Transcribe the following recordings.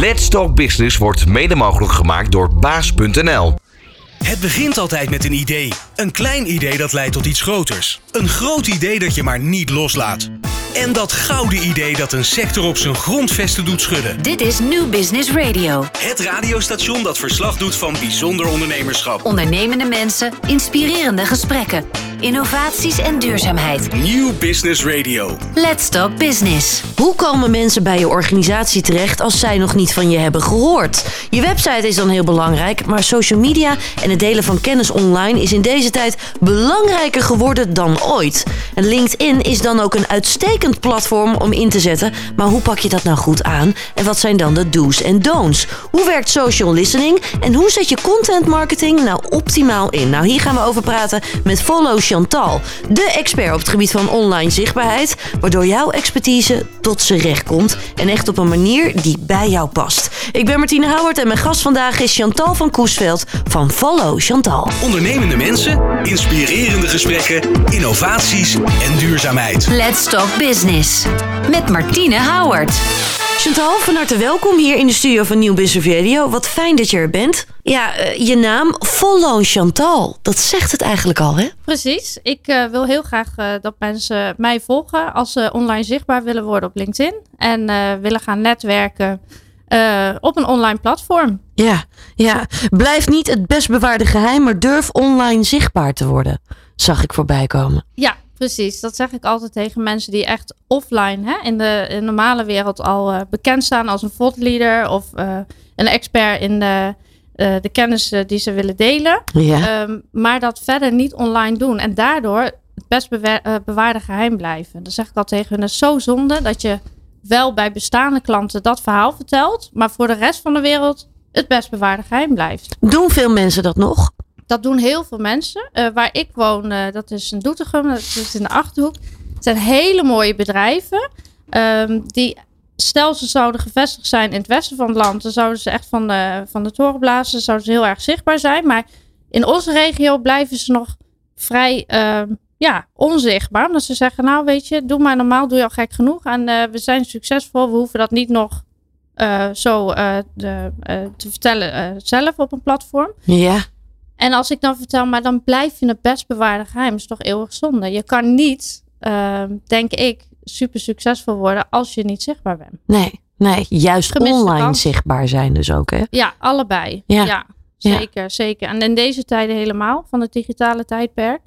Let's Talk Business wordt mede mogelijk gemaakt door baas.nl. Het begint altijd met een idee. Een klein idee dat leidt tot iets groters. Een groot idee dat je maar niet loslaat. En dat gouden idee dat een sector op zijn grondvesten doet schudden. Dit is New Business Radio. Het radiostation dat verslag doet van bijzonder ondernemerschap. Ondernemende mensen, inspirerende gesprekken, innovaties en duurzaamheid. New Business Radio. Let's Talk Business. Hoe komen mensen bij je organisatie terecht als zij nog niet van je hebben gehoord? Je website is dan heel belangrijk, maar social media en het delen van kennis online is in deze tijd belangrijker geworden dan ooit. En LinkedIn is dan ook een uitstekend platform om in te zetten, maar hoe pak je dat nou goed aan? En wat zijn dan de do's en don'ts? Hoe werkt social listening en hoe zet je content marketing nou optimaal in? Nou, hier gaan we over praten met Follow Chantal, de expert op het gebied van online zichtbaarheid, waardoor jouw expertise tot z'n recht komt en echt op een manier die bij jou past. Ik ben Martine Houwert en mijn gast vandaag is Chantal van Koesveld van Follow Chantal. Ondernemende mensen, inspirerende gesprekken, innovaties en duurzaamheid. Let's Talk Business. Met Martine Howard. Chantal, van harte welkom hier in de studio van Nieuw Business Radio. Wat fijn dat je er bent. Ja, eh, je naam, Follow Chantal. Dat zegt het eigenlijk al, hè? Precies. Ik eh, wil heel graag eh, dat mensen mij volgen als ze online zichtbaar willen worden op LinkedIn. En willen gaan netwerken op een online platform. Ja, ja. Blijf niet het best bewaarde geheim, maar durf online zichtbaar te worden. Zag ik voorbij komen. Ja, precies. Dat zeg ik altijd tegen mensen die echt offline hè, in, de, in de normale wereld al eh, bekend staan als een thought leader of eh, een expert in de, eh, de kennis die ze willen delen. Ja. Ehm, maar dat verder niet online doen. En daardoor het best bewa- bewaarde geheim blijven. Dan zeg ik al tegen hun, het is zo zonde dat je wel bij bestaande klanten dat verhaal vertelt. Maar voor de rest van de wereld het best bewaarde geheim blijft. Doen veel mensen dat nog? Dat doen heel veel mensen. Eh, waar ik woon, eh, dat is in Doetinchem, dat is in de Achterhoek. Het zijn hele mooie bedrijven. ehm, die, stel ze zouden gevestigd zijn in het westen van het land, dan zouden ze echt van de, van de toren blazen. Zouden ze heel erg zichtbaar zijn. Maar in onze regio blijven ze nog vrij ehm, ja, onzichtbaar. Omdat ze zeggen, nou weet je, doe maar normaal, doe je al gek genoeg. En eh, we zijn succesvol, we hoeven dat niet nog zo de, te vertellen zelf op een platform. Ja. En als ik dan vertel, maar dan blijf je het best bewaarde geheim. is toch eeuwig zonde. Je kan niet, ehm, denk ik, super succesvol worden als je niet zichtbaar bent. Nee, nee. Juist Gemiste online zichtbaar zijn dus ook, hè? Ja, allebei. Ja. Ja, zeker, zeker. En in deze tijden helemaal, van het digitale tijdperk.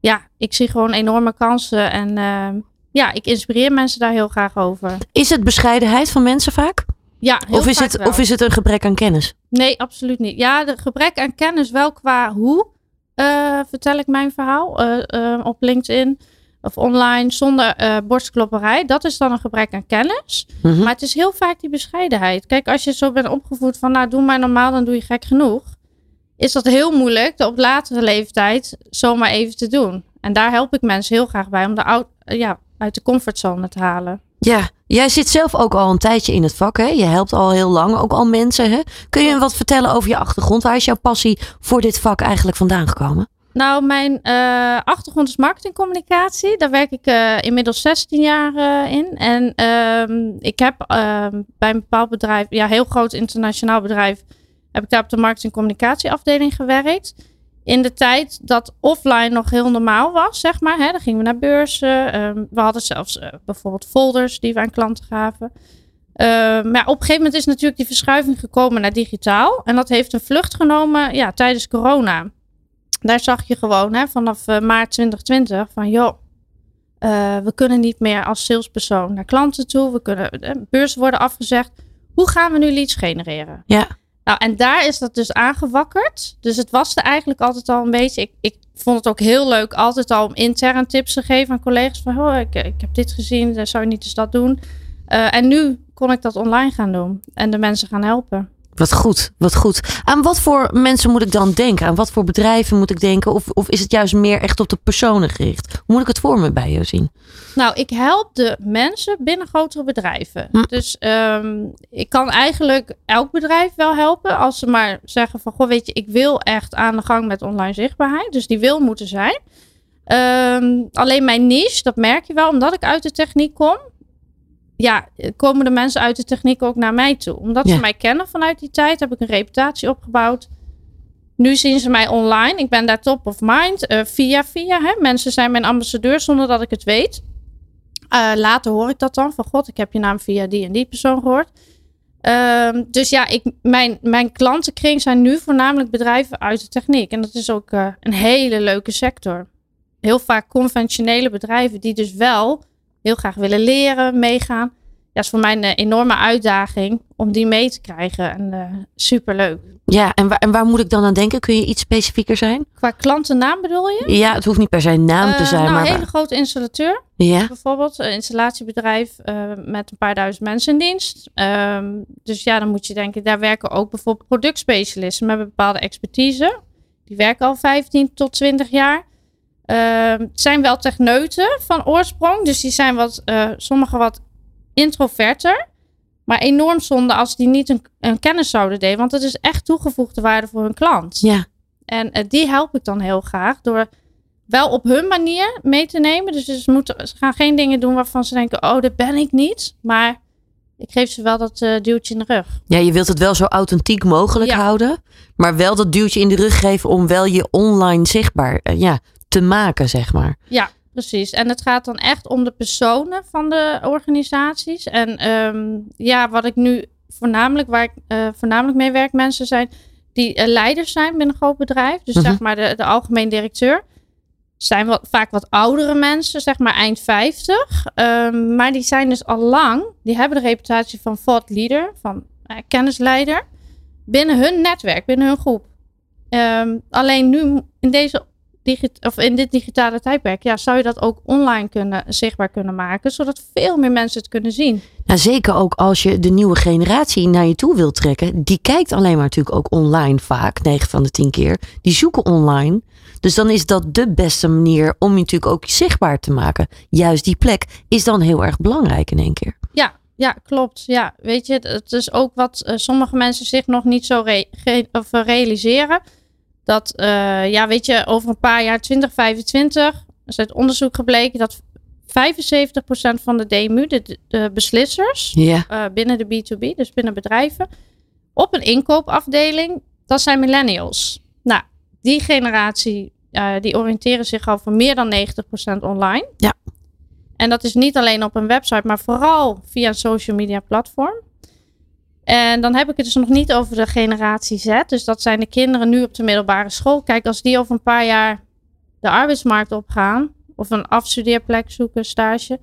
Ja, ik zie gewoon enorme kansen. En ehm, ja, ik inspireer mensen daar heel graag over. Is het bescheidenheid van mensen vaak? Ja, heel Of is, vaak het, wel. of is het een gebrek aan kennis? Nee, absoluut niet. Ja, de gebrek aan kennis wel qua hoe eh, vertel ik mijn verhaal eh, eh, op LinkedIn of online zonder eh, borstklopperij. Dat is dan een gebrek aan kennis. Mhm. Maar het is heel vaak die bescheidenheid. Kijk, als je zo bent opgevoed van nou doe maar normaal, dan doe je gek genoeg. Is dat heel moeilijk op latere leeftijd zomaar even te doen. En daar help ik mensen heel graag bij om de oud, ja, uit de comfortzone te halen. Ja, jij zit zelf ook al een tijdje in het vak, hè? Je helpt al heel lang, ook al mensen, hè? Kun je wat vertellen over je achtergrond? Waar is jouw passie voor dit vak eigenlijk vandaan gekomen? Nou, mijn eh, achtergrond is marketingcommunicatie. Daar werk ik eh, inmiddels 16 jaar eh, in. En ehm, ik heb ehm, bij een bepaald bedrijf, ja, heel groot internationaal bedrijf, heb ik daar op de marketingcommunicatieafdeling gewerkt. In de tijd dat offline nog heel normaal was, zeg maar. Hè, dan gingen we naar beurzen. ehm, we hadden zelfs eh, bijvoorbeeld folders die we aan klanten gaven. Ehm, maar op een gegeven moment is natuurlijk die verschuiving gekomen naar digitaal. En dat heeft een vlucht genomen ja, tijdens corona daar zag je gewoon hè, vanaf eh, maart 2020 van joh, eh, we kunnen niet meer als salespersoon naar klanten toe. We kunnen, beurzen worden afgezegd. Hoe gaan we nu leads genereren? Ja. Nou, en daar is dat dus aangewakkerd. Dus het was er eigenlijk altijd al een beetje. Ik, ik vond het ook heel leuk altijd al om intern tips te geven aan collega's. Van, oh, ik, ik heb dit gezien, dan zou je niet eens dat doen. Eh, en nu kon ik dat online gaan doen en de mensen gaan helpen. Wat goed, wat goed. Aan wat voor mensen moet ik dan denken? Aan wat voor bedrijven moet ik denken? Of, of is het juist meer echt op de personen gericht? Hoe moet ik het voor me bij je zien? Nou, ik help de mensen binnen grotere bedrijven. Hm. Dus ehm, ik kan eigenlijk elk bedrijf wel helpen. Als ze maar zeggen van, goh, weet je, ik wil echt aan de gang met online zichtbaarheid. Dus die wil moeten zijn. Ehm, alleen mijn niche, dat merk je wel, omdat ik uit de techniek kom. Ja, komen de mensen uit de techniek ook naar mij toe. Omdat Ja. ze mij kennen vanuit die tijd, heb ik een reputatie opgebouwd. Nu zien ze mij online. Ik ben daar top of mind. eh, via via. Hè. Mensen zijn mijn ambassadeur zonder dat ik het weet. Eh, later hoor ik dat dan. Van god, ik heb je naam via die en die persoon gehoord. Ehm, dus ja, ik, mijn, mijn klantenkring zijn nu voornamelijk bedrijven uit de techniek. En dat is ook eh, een hele leuke sector. Heel vaak conventionele bedrijven die dus wel heel graag willen leren, meegaan. Ja, is voor mij een eh, enorme uitdaging om die mee te krijgen. En eh superleuk. Ja, en waar, en waar moet ik dan aan denken? Kun je iets specifieker zijn? Qua klantennaam bedoel je? Ja, het hoeft niet per se een naam te Eh, zijn, nou, maar... een hele grote installateur. Ja, bijvoorbeeld een installatiebedrijf met een paar duizend mensen in dienst. Ehm, dus ja, dan moet je denken, daar werken ook bijvoorbeeld productspecialisten met een bepaalde expertise. Die werken al 15 tot 20 jaar. Ehm, zijn wel techneuten van oorsprong, dus die zijn wat, eh sommigen wat introverter. Maar enorm zonde als die niet een, een kennis zouden delen, want het is echt toegevoegde waarde voor hun klant. ja. En eh, die help ik dan heel graag door wel op hun manier mee te nemen. Dus ze, moeten, ze gaan geen dingen doen waarvan ze denken: oh, dat ben ik niet. Maar ik geef ze wel dat eh, duwtje in de rug. ja, je wilt het wel zo authentiek mogelijk Ja. houden. Maar wel dat duwtje in de rug geven om wel je online zichtbaar ja, te maken, zeg maar. Ja, precies. En het gaat dan echt om de personen van de organisaties. En ehm, ja, wat ik nu voornamelijk, waar ik eh, voornamelijk mee werk, mensen zijn die eh, leiders zijn binnen een groot bedrijf. Dus Mhm. zeg maar de, de algemeen directeur. Zijn wat, vaak wat oudere mensen, zeg maar eind 50. Ehm, maar die zijn dus al lang, die hebben de reputatie van thought leader, van eh, kennisleider. Binnen hun netwerk, binnen hun groep. Ehm, alleen nu in deze of in dit digitale tijdperk, ja, zou je dat ook online kunnen, zichtbaar kunnen maken, zodat veel meer mensen het kunnen zien. Nou, zeker ook als je de nieuwe generatie naar je toe wilt trekken. Die kijkt alleen maar natuurlijk ook online vaak, 9 van de 10 keer. Die zoeken online. Dus dan is dat de beste manier om je natuurlijk ook zichtbaar te maken. Juist die plek is dan heel erg belangrijk in één keer. Ja, ja, klopt. Ja, weet je, het- is ook wat eh, sommige mensen zich nog niet zo re- of, eh, realiseren. Dat, eh, ja, weet je, over een paar jaar, 2025, is uit onderzoek gebleken dat 75% van de DMU, de, de beslissers, Ja, eh, binnen de B2B, dus binnen bedrijven, op een inkoopafdeling, dat zijn millennials. Nou, die generatie, eh, die oriënteren zich al voor meer dan 90% online. Ja. En dat is niet alleen op een website, maar vooral via een social media platform. En dan heb ik het dus nog niet over de generatie Z. Dus dat zijn de kinderen nu op de middelbare school. Kijk, als die over een paar jaar de arbeidsmarkt opgaan, of een afstudeerplek zoeken, stage,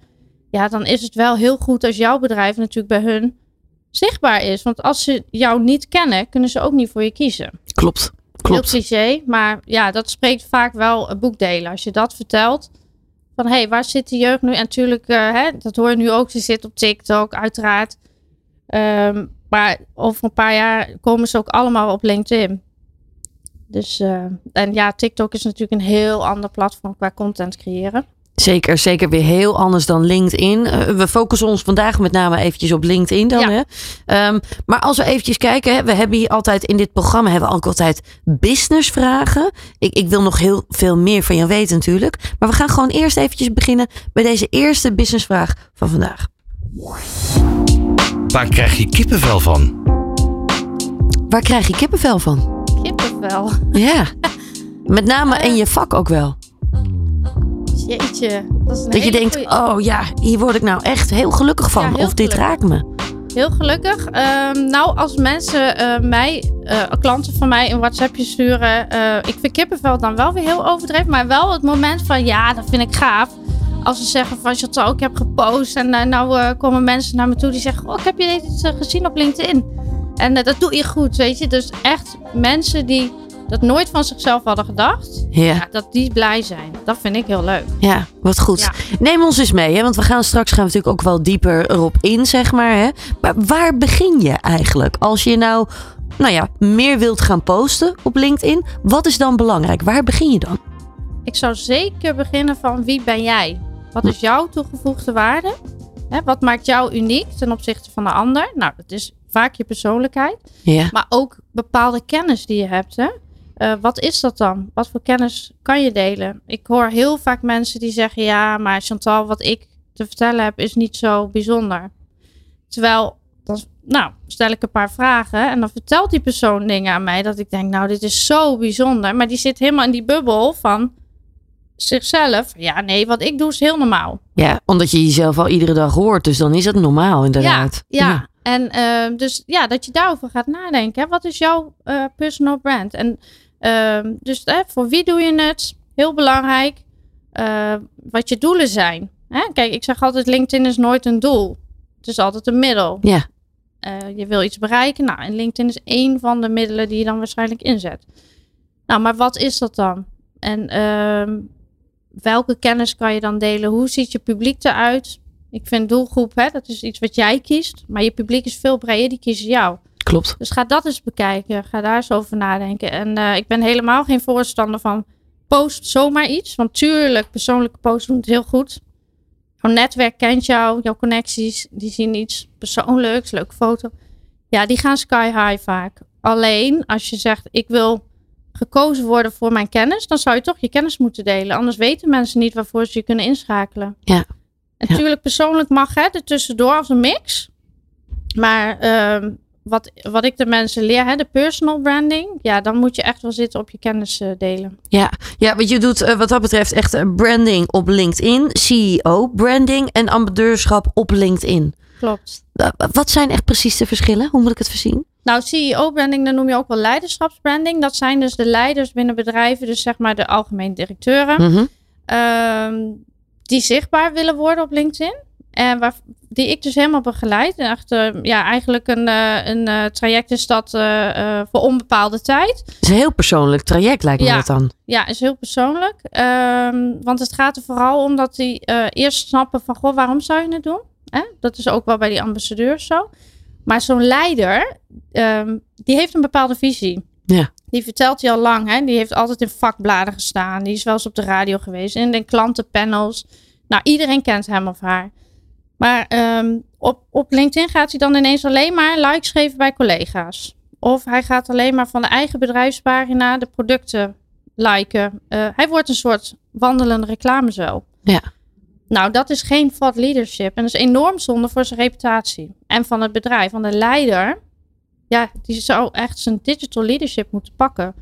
ja, dan is het wel heel goed als jouw bedrijf natuurlijk bij hun zichtbaar is. Want als ze jou niet kennen, kunnen ze ook niet voor je kiezen. klopt. Heel Klopt. cliché, maar ja, dat spreekt vaak wel een boekdelen. Als je dat vertelt, van hé, hey, waar zit de jeugd nu? En natuurlijk, eh, hè, dat hoor je nu ook, ze zit op TikTok, uiteraard. Ehm, maar over een paar jaar komen ze ook allemaal op LinkedIn. Dus, eh, en ja, TikTok is natuurlijk een heel ander platform qua content creëren. Zeker, zeker weer heel anders dan LinkedIn. Eh, we focussen ons vandaag met name eventjes op LinkedIn dan. Ja. Hè? Ehm, maar als we eventjes kijken, hè, we hebben hier altijd in dit programma hebben we ook altijd businessvragen. Ik, ik wil nog heel veel meer van jou weten natuurlijk. Maar we gaan gewoon eerst eventjes beginnen bij deze eerste businessvraag van vandaag. Waar krijg je kippenvel van? Waar krijg je kippenvel van? Kippenvel. Ja, met name in je vak ook wel. Jeetje. Dat, is een Dat je denkt, goeie- oh ja, hier word ik nou echt heel gelukkig van. Ja, heel of dit gelukkig. raakt me. Heel gelukkig. Ehm, nou, als mensen eh, mij, eh, klanten van mij, een WhatsAppje sturen. eh, ik vind kippenvel dan wel weer heel overdreven. Maar wel het moment van, ja, dat vind ik gaaf. Als ze zeggen van, Chantal, ik heb gepost. En eh, nou eh, komen mensen naar me toe die zeggen, oh, ik heb je dit eh, gezien op LinkedIn. En dat doe je goed, weet je. Dus echt mensen die dat nooit van zichzelf hadden gedacht. Ja. Ja, dat die blij zijn. Dat vind ik heel leuk. Ja, wat goed. Ja. Neem ons eens mee, hè? want we gaan straks gaan we natuurlijk ook wel dieper erop in, zeg maar. Hè? Maar waar begin je eigenlijk? Als je nou, nou ja, meer wilt gaan posten op LinkedIn, wat is dan belangrijk? Waar begin je dan? Ik zou zeker beginnen van wie ben jij? Wat is jouw toegevoegde waarde? Wat maakt jou uniek ten opzichte van de ander? Nou, dat is vaak je persoonlijkheid, Ja, maar ook bepaalde kennis die je hebt. Hè? Eh, wat is dat dan? Wat voor kennis kan je delen? Ik hoor heel vaak mensen die zeggen: Ja, maar Chantal, wat ik te vertellen heb, is niet zo bijzonder. Terwijl, dan, nou, stel ik een paar vragen en dan vertelt die persoon dingen aan mij dat ik denk, nou, dit is zo bijzonder. Maar die zit helemaal in die bubbel van zichzelf. Ja, nee, wat ik doe is heel normaal. Ja, omdat je jezelf al iedere dag hoort. Dus dan is het normaal inderdaad. Ja, ja. en uh, dus ja, dat je daarover gaat nadenken. Hè? Wat is jouw uh, personal brand? En uh, dus voor wie doe je het? Heel belangrijk. Uh, wat je doelen zijn. Hè? Kijk, ik zeg altijd: LinkedIn is nooit een doel. Het is altijd een middel. Ja. Uh, je wil iets bereiken. Nou, en LinkedIn is één van de middelen die je dan waarschijnlijk inzet. Nou, maar wat is dat dan? En uh, welke kennis kan je dan delen? Hoe ziet je publiek eruit? Ik vind doelgroep, hè, dat is iets wat jij kiest. Maar je publiek is veel breder, die kiezen jou. Klopt. Dus ga dat eens bekijken. Ga daar eens over nadenken. En uh, ik ben helemaal geen voorstander van post zomaar iets. Want tuurlijk, persoonlijke posts doen het heel goed. Jouw netwerk kent jou, jouw connecties, die zien iets persoonlijks, leuke foto. Ja, die gaan sky high vaak. Alleen als je zegt, ik wil gekozen worden voor mijn kennis, dan zou je toch je kennis moeten delen. Anders weten mensen niet waarvoor ze je kunnen inschakelen. Ja. En natuurlijk, persoonlijk mag het er tussendoor als een mix. Maar uh, wat, wat ik de mensen leer, hè, de personal branding, ja, dan moet je echt wel zitten op je kennis uh, delen. Ja, ja, want je doet uh, wat dat betreft echt uh, branding op LinkedIn, CEO branding en ambassadeurschap op LinkedIn. Klopt. Wat zijn echt precies de verschillen? Hoe moet ik het voorzien? Nou, CEO-branding, dan noem je ook wel leiderschapsbranding. Dat zijn dus de leiders binnen bedrijven, dus zeg maar de algemeen directeuren, mm -hmm. uh, die zichtbaar willen worden op LinkedIn. En waar, die ik dus helemaal begeleid. En echt, uh, ja, eigenlijk een, uh, een uh, traject is dat voor onbepaalde tijd. Het is een heel persoonlijk traject, lijkt me ja. dat dan. Ja, is heel persoonlijk. Um, want het gaat er vooral om dat die eerst snappen van, goh, waarom zou je het doen? Dat is ook wel bij die ambassadeurs zo. Maar zo'n leider, um, die heeft een bepaalde visie. Ja. Die vertelt hij al lang. Hè? Die heeft altijd in vakbladen gestaan. Die is wel eens op de radio geweest. In de klantenpanels. Nou, iedereen kent hem of haar. Maar um, op, op LinkedIn gaat hij dan ineens alleen maar likes geven bij collega's. Of hij gaat alleen maar van de eigen bedrijfspagina de producten liken. Uh, hij wordt een soort wandelende reclamezuil. Ja. Nou, dat is geen thought leadership. En dat is enorm zonde voor zijn reputatie. En van het bedrijf. Van de leider, ja, die zou echt zijn digital leadership moeten pakken.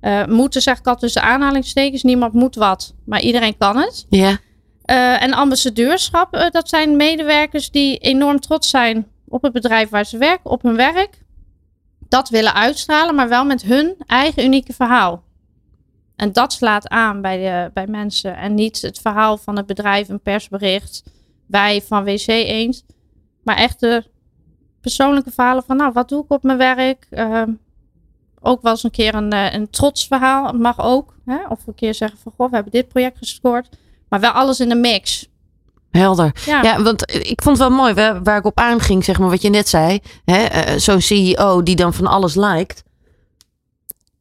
Uh, moeten zeg ik al tussen aanhalingstekens. Niemand moet wat, maar iedereen kan het. Ja. Uh, en ambassadeurschap, uh, dat zijn medewerkers die enorm trots zijn op het bedrijf waar ze werken, op hun werk. Dat willen uitstralen, maar wel met hun eigen unieke verhaal. En dat slaat aan bij, de, bij mensen. En niet het verhaal van het bedrijf, een persbericht, wij van WC eens. Maar echt de persoonlijke verhalen van, nou, wat doe ik op mijn werk? Uh, ook wel eens een keer een, een trots verhaal, mag ook. Hè? Of een keer zeggen van, goh, we hebben dit project gescoord. Maar wel alles in de mix. Helder. Ja. ja, want ik vond het wel mooi waar, waar ik op aanging, zeg maar, wat je net zei. Uh, Zo'n CEO die dan van alles lijkt.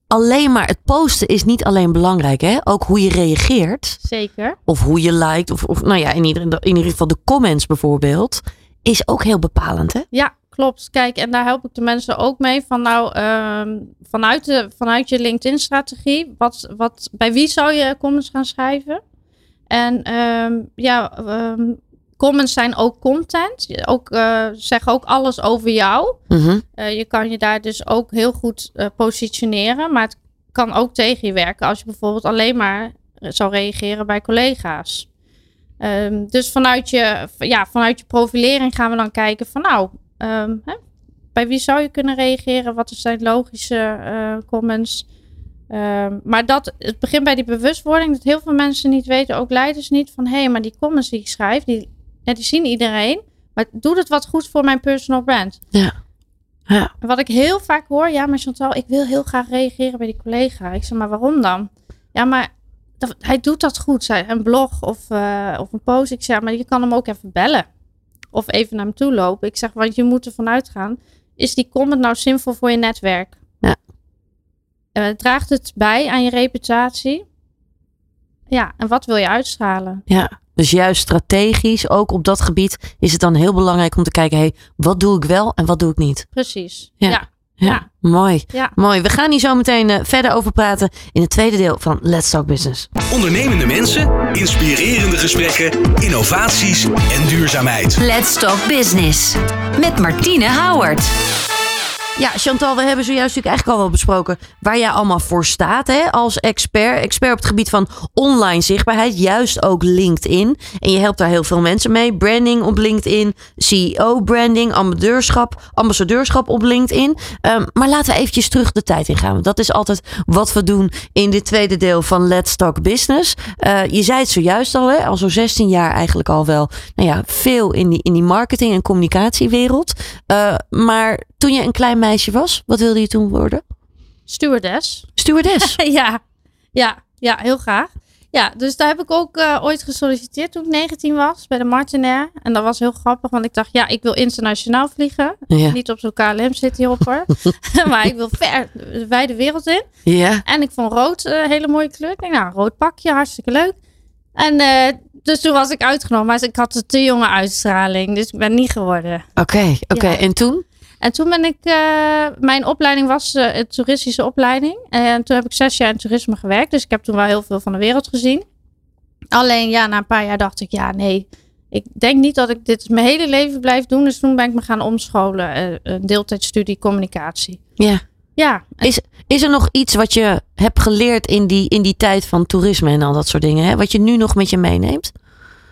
Alleen maar het posten is niet alleen belangrijk, hè? Ook hoe je reageert. Zeker. Of hoe je liked. Of, of nou ja, in ieder, in ieder geval de comments bijvoorbeeld. Is ook heel bepalend, hè? Ja, klopt. Kijk, en daar help ik de mensen ook mee. Van nou, um, vanuit, de, vanuit je LinkedIn-strategie. Wat, wat, bij wie zou je comments gaan schrijven? En um, ja, um, comments zijn ook content. Ook, uh, zeggen ook alles over jou. -hmm. uh, je kan je daar dus ook heel goed uh, positioneren. Maar het kan ook tegen je werken als je bijvoorbeeld alleen maar zou reageren bij collega's. Um, dus vanuit je, ja, vanuit je profilering gaan we dan kijken van nou, hè, bij wie zou je kunnen reageren? Wat zijn logische comments? Um, maar dat, het begint bij die bewustwording, dat heel veel mensen niet weten, ook leiders niet, van hé, hey, maar die comments die ik schrijf, die, ja, die zien iedereen. Maar doet het wat goed voor mijn personal brand? Ja. ja. Wat ik heel vaak hoor, ja, maar Chantal, ik wil heel graag reageren bij die collega. Ik zeg, maar waarom dan? Ja, maar dat, hij doet dat goed, een blog of, uh, of een post. Ik zeg, maar je kan hem ook even bellen. Of even naar hem toe lopen. Ik zeg, want je moet ervan uitgaan, is die comment nou zinvol voor je netwerk? Ja. Uh, draagt het bij aan je reputatie? Ja, en wat wil je uitstralen? Ja, dus juist strategisch, ook op dat gebied, is het dan heel belangrijk om te kijken: hé, hey, wat doe ik wel en wat doe ik niet? Precies. Ja. ja. Ja, Ja. mooi. Ja. Mooi. We gaan hier zo meteen eh, verder over praten in het tweede deel van Let's Talk Business. Ondernemende mensen, inspirerende gesprekken, innovaties en duurzaamheid. Let's Talk Business. Met Martine Howard. Ja, Chantal, we hebben zojuist natuurlijk eigenlijk al wel besproken waar jij allemaal voor staat hè, als expert. Expert op het gebied van online zichtbaarheid, juist ook LinkedIn. En je helpt daar heel veel mensen mee. Branding op LinkedIn, CEO-branding, ambassadeurschap, ambassadeurschap op LinkedIn. Ehm, maar laten we eventjes terug de tijd ingaan. Want dat is altijd wat we doen in dit tweede deel van Let's Talk Business. Eh, je zei het zojuist al, hè, al zo'n 16 jaar eigenlijk al wel. Nou ja, veel in die, in die marketing- en communicatiewereld. Eh, maar toen je een klein meisje was, wat wilde je toen worden? Stewardess. Stewardess. ja, ja, ja, heel graag. Ja, dus daar heb ik ook eh, ooit gesolliciteerd toen ik 19 was bij de Martinair. En dat was heel grappig, want ik dacht, ja, ik wil internationaal vliegen. Ja. Niet op zo'n KLM Cityhopper. maar ik wil ver de wijde wereld in. Ja. En ik vond rood eh, een hele mooie kleur. Ik denk, nou, rood pakje, hartstikke leuk. En eh, dus toen was ik uitgenomen. Maar ik had een te jonge uitstraling, dus ik ben niet geworden. Oké, oké. Ja. En toen? En toen ben ik, eh, mijn opleiding was eh, een toeristische opleiding. En toen heb ik zes jaar in toerisme gewerkt. Dus ik heb toen wel heel veel van de wereld gezien. Alleen ja, na een paar jaar dacht ik, ja nee, ik denk niet dat ik dit mijn hele leven blijf doen. Dus toen ben ik me gaan omscholen, eh, een deeltijdstudie communicatie. Ja. Ja, Is, is er nog iets wat je hebt geleerd in die, in die tijd van toerisme en al dat soort dingen? Hè? Wat je nu nog met je meeneemt?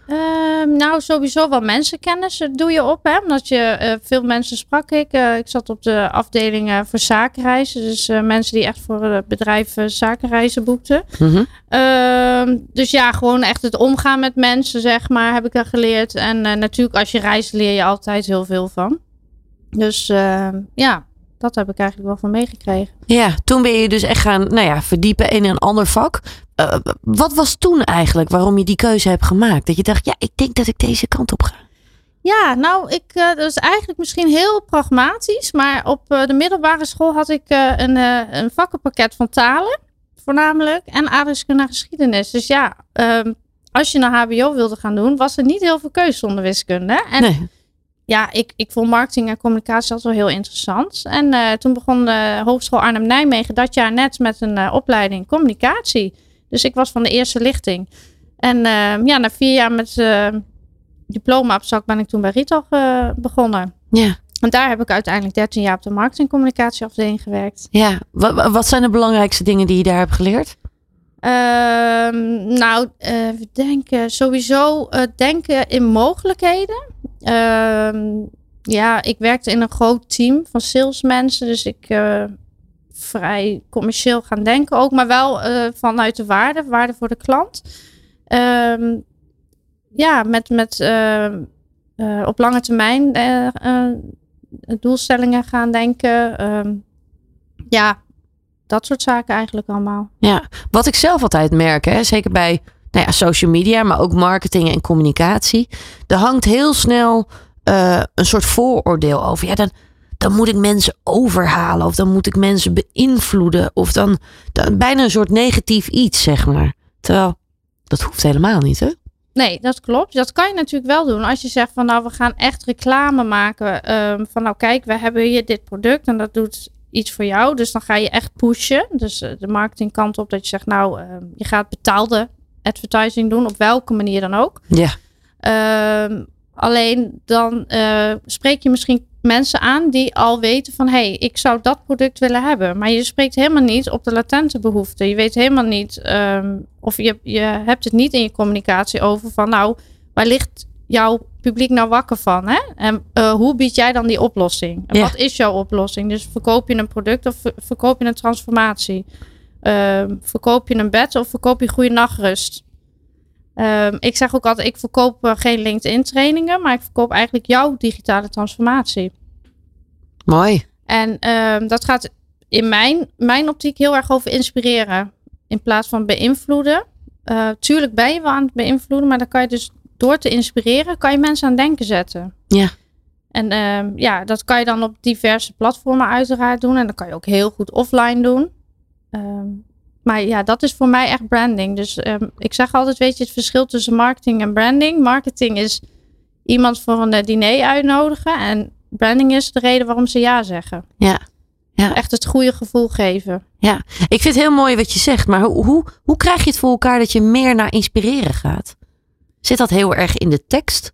Ehm, nou, sowieso wel mensenkennis eh, doe je op. Hè? Omdat je eh, veel mensen sprak ik. Eh, ik zat op de afdeling voor zakenreizen. Dus mensen die echt voor bedrijven zakenreizen boekten. Mhm. Ehm, dus ja, gewoon echt het omgaan met mensen, zeg maar, heb ik er geleerd. En natuurlijk, als je reist, leer je altijd heel veel van. Dus ehm, ja, dat heb ik eigenlijk wel van meegekregen. Ja, toen ben je dus echt gaan nou ja, verdiepen in een ander vak. Eh, wat was toen eigenlijk waarom je die keuze hebt gemaakt? Dat je dacht, ja, ik denk dat ik deze kant op ga. Ja, nou, ik, eh, dat is eigenlijk misschien heel pragmatisch. Maar op eh, de middelbare school had ik een, een vakkenpakket van talen, voornamelijk. En aardrijkskunde en geschiedenis. Dus ja, ehm, als je naar HBO wilde gaan doen, was er niet heel veel keuze zonder wiskunde. En Nee. Ja, ik, ik vond marketing en communicatie altijd wel heel interessant. En eh, toen begon de Hogeschool Arnhem-Nijmegen dat jaar net met een eh, opleiding communicatie. Dus ik was van de eerste lichting. En eh, ja, na vier jaar met eh, diploma op zak ben ik toen bij Retail eh, begonnen. Ja, En daar heb ik uiteindelijk 13 jaar op de marketing- en communicatieafdeling gewerkt. ja. Wat, wat zijn de belangrijkste dingen die je daar hebt geleerd? Ehm, nou, even denken. Sowieso denken in mogelijkheden. Ehm, ja, ik werkte in een groot team van salesmensen. Dus ik eh, vrij commercieel gaan denken ook. Maar wel eh, vanuit de waarde. Waarde voor de klant. Ehm, ja, met, met ehm, eh, op lange termijn doelstellingen gaan denken. Ja, dat soort zaken eigenlijk allemaal. Ja, wat ik zelf altijd merk, hè, zeker bij nou ja, social media, maar ook marketing en communicatie. Er hangt heel snel eh, een soort vooroordeel over. Ja, dan, dan moet ik mensen overhalen of dan moet ik mensen beïnvloeden. Of dan, dan bijna een soort negatief iets, zeg maar. Terwijl, dat hoeft helemaal niet, hè? Nee, dat klopt. Dat kan je natuurlijk wel doen. Als je zegt van nou, we gaan echt reclame maken. ehm, van nou, kijk, we hebben hier dit product en dat doet iets voor jou. Dus dan ga je echt pushen. Dus eh, de marketingkant op dat je zegt nou, ehm, je gaat betaalde advertising doen. Op welke manier dan ook. Ja, Ehm, alleen dan eh, spreek je misschien mensen aan die al weten van hé, hey, ik zou dat product willen hebben. Maar je spreekt helemaal niet op de latente behoeften. Je weet helemaal niet, ehm, of je, je hebt het niet in je communicatie over van nou, waar ligt jouw publiek nou wakker van? Hè? En eh, hoe bied jij dan die oplossing? En Ja. wat is jouw oplossing? Dus verkoop je een product of ver- verkoop je een transformatie? Ehm, verkoop je een bed of verkoop je goede nachtrust? Ehm, ik zeg ook altijd, ik verkoop eh, geen LinkedIn trainingen, maar ik verkoop eigenlijk jouw digitale transformatie. mooi. En ehm, dat gaat in mijn, mijn optiek heel erg over inspireren in plaats van beïnvloeden. Eh, tuurlijk ben je wel aan het beïnvloeden, maar dan kan je dus door te inspireren, kan je mensen aan denken zetten. Ja. En ja, dat kan je dan op diverse platformen uiteraard doen. En dat kan je ook heel goed offline doen. Ehm, maar ja, dat is voor mij echt branding. Dus ehm, ik zeg altijd, weet je, het verschil tussen marketing en branding. Marketing is iemand voor een eh, diner uitnodigen. En branding is de reden waarom ze ja zeggen. Ja. Ja. Echt het goede gevoel geven. Ik vind het heel mooi wat je zegt, maar hoe, hoe, hoe krijg je het voor elkaar dat je meer naar inspireren gaat? Zit dat heel erg in de tekst?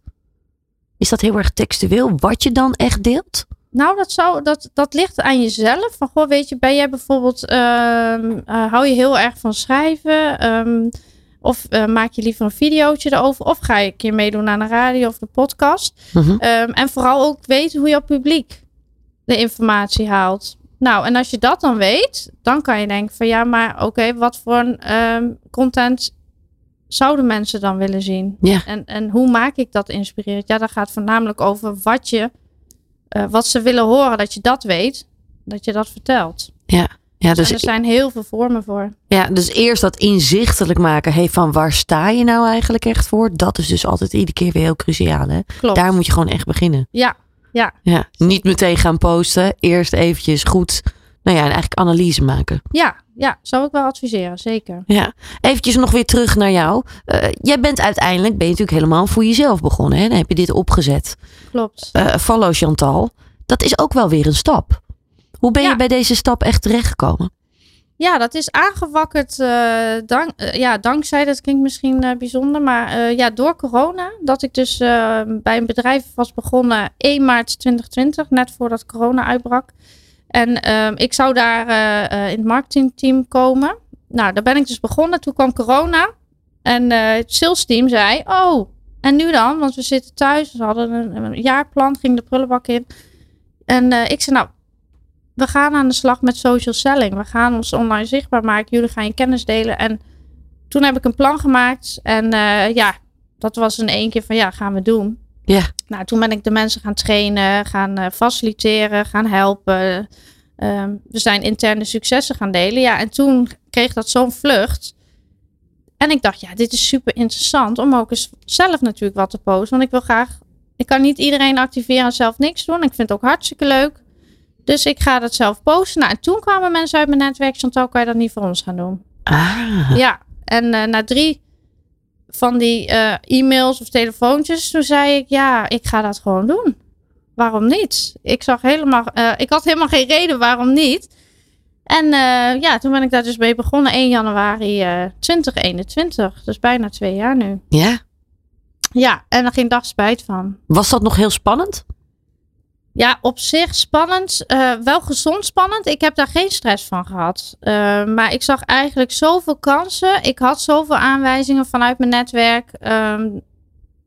Is dat heel erg textueel wat je dan echt deelt? Nou, dat, zou, dat, dat ligt aan jezelf. Van, goh, weet je, ben jij bijvoorbeeld, ehm, eh, hou je heel erg van schrijven? Ehm, of eh, maak je liever een videootje erover? Of ga je een keer meedoen aan de radio of de podcast? Mhm. Ehm, en vooral ook weten hoe jouw publiek de informatie haalt. Nou, en als je dat dan weet, dan kan je denken van ja, maar oké, wat voor content zouden mensen dan willen zien? Ja. En, en hoe maak ik dat inspirerend? Ja, dat gaat voornamelijk over wat je, eh, wat ze willen horen, dat je dat weet, dat je dat vertelt. Ja, dus, en er zijn heel veel vormen voor. ja, dus eerst dat inzichtelijk maken. Hey, van waar sta je nou eigenlijk echt voor? Dat is dus altijd iedere keer weer heel cruciaal. Hè? Klopt. Daar moet je gewoon echt beginnen. Ja, Ja, niet meteen gaan posten. Eerst eventjes goed, nou ja, en eigenlijk analyse maken. ja, ja, zou ik wel adviseren, zeker. Ja, eventjes nog weer terug naar jou. Eh, jij bent uiteindelijk, ben je natuurlijk helemaal voor jezelf begonnen. Hè? Dan heb je dit opgezet. Klopt. Eh, follow Chantal. Dat is ook wel weer een stap. Hoe ben je bij deze stap echt terechtgekomen? Ja, dat is aangewakkerd eh, dank, ja, dankzij, dat klinkt misschien bijzonder, maar ja, door corona. Dat ik dus bij een bedrijf was begonnen 1 maart 2020, net voordat corona uitbrak. En ehm, ik zou daar eh, eh, in het marketingteam komen. Nou, daar ben ik dus begonnen. Toen kwam corona. En eh, het salesteam zei, oh, en nu dan? Want we zitten thuis. We hadden een, jaarplan, ging de prullenbak in. En ik zei, nou, we gaan aan de slag met social selling. We gaan ons online zichtbaar maken. Jullie gaan je kennis delen. En toen heb ik een plan gemaakt. En ja, dat was in één keer van ja, gaan we doen. Ja. Nou, toen ben ik de mensen gaan trainen, gaan eh, faciliteren, gaan helpen. Ehm, we zijn interne successen gaan delen. Ja, en toen kreeg dat zo'n vlucht. En ik dacht, ja, dit is super interessant om ook eens zelf natuurlijk wat te posten. Want ik wil graag, ik kan niet iedereen activeren en zelf niks doen. Ik vind het ook hartstikke leuk. Dus ik ga dat zelf posten. Nou, en toen kwamen mensen uit mijn netwerk. Chantal, kan je dat niet voor ons gaan doen? Ah, Ja, en eh, na drie van die eh, e-mails of telefoontjes, toen zei ik, ja, ik ga dat gewoon doen. Waarom niet? Ik zag helemaal, eh, ik had helemaal geen reden waarom niet. En eh, ja, toen ben ik daar dus mee begonnen 1 januari eh 2021. Dus bijna twee jaar nu. ja. Ja, en er geen dag spijt van. Was dat nog heel spannend? Ja, op zich spannend. eh, wel gezond spannend. Ik heb daar geen stress van gehad. Eh, maar ik zag eigenlijk zoveel kansen. Ik had zoveel aanwijzingen vanuit mijn netwerk. Ehm,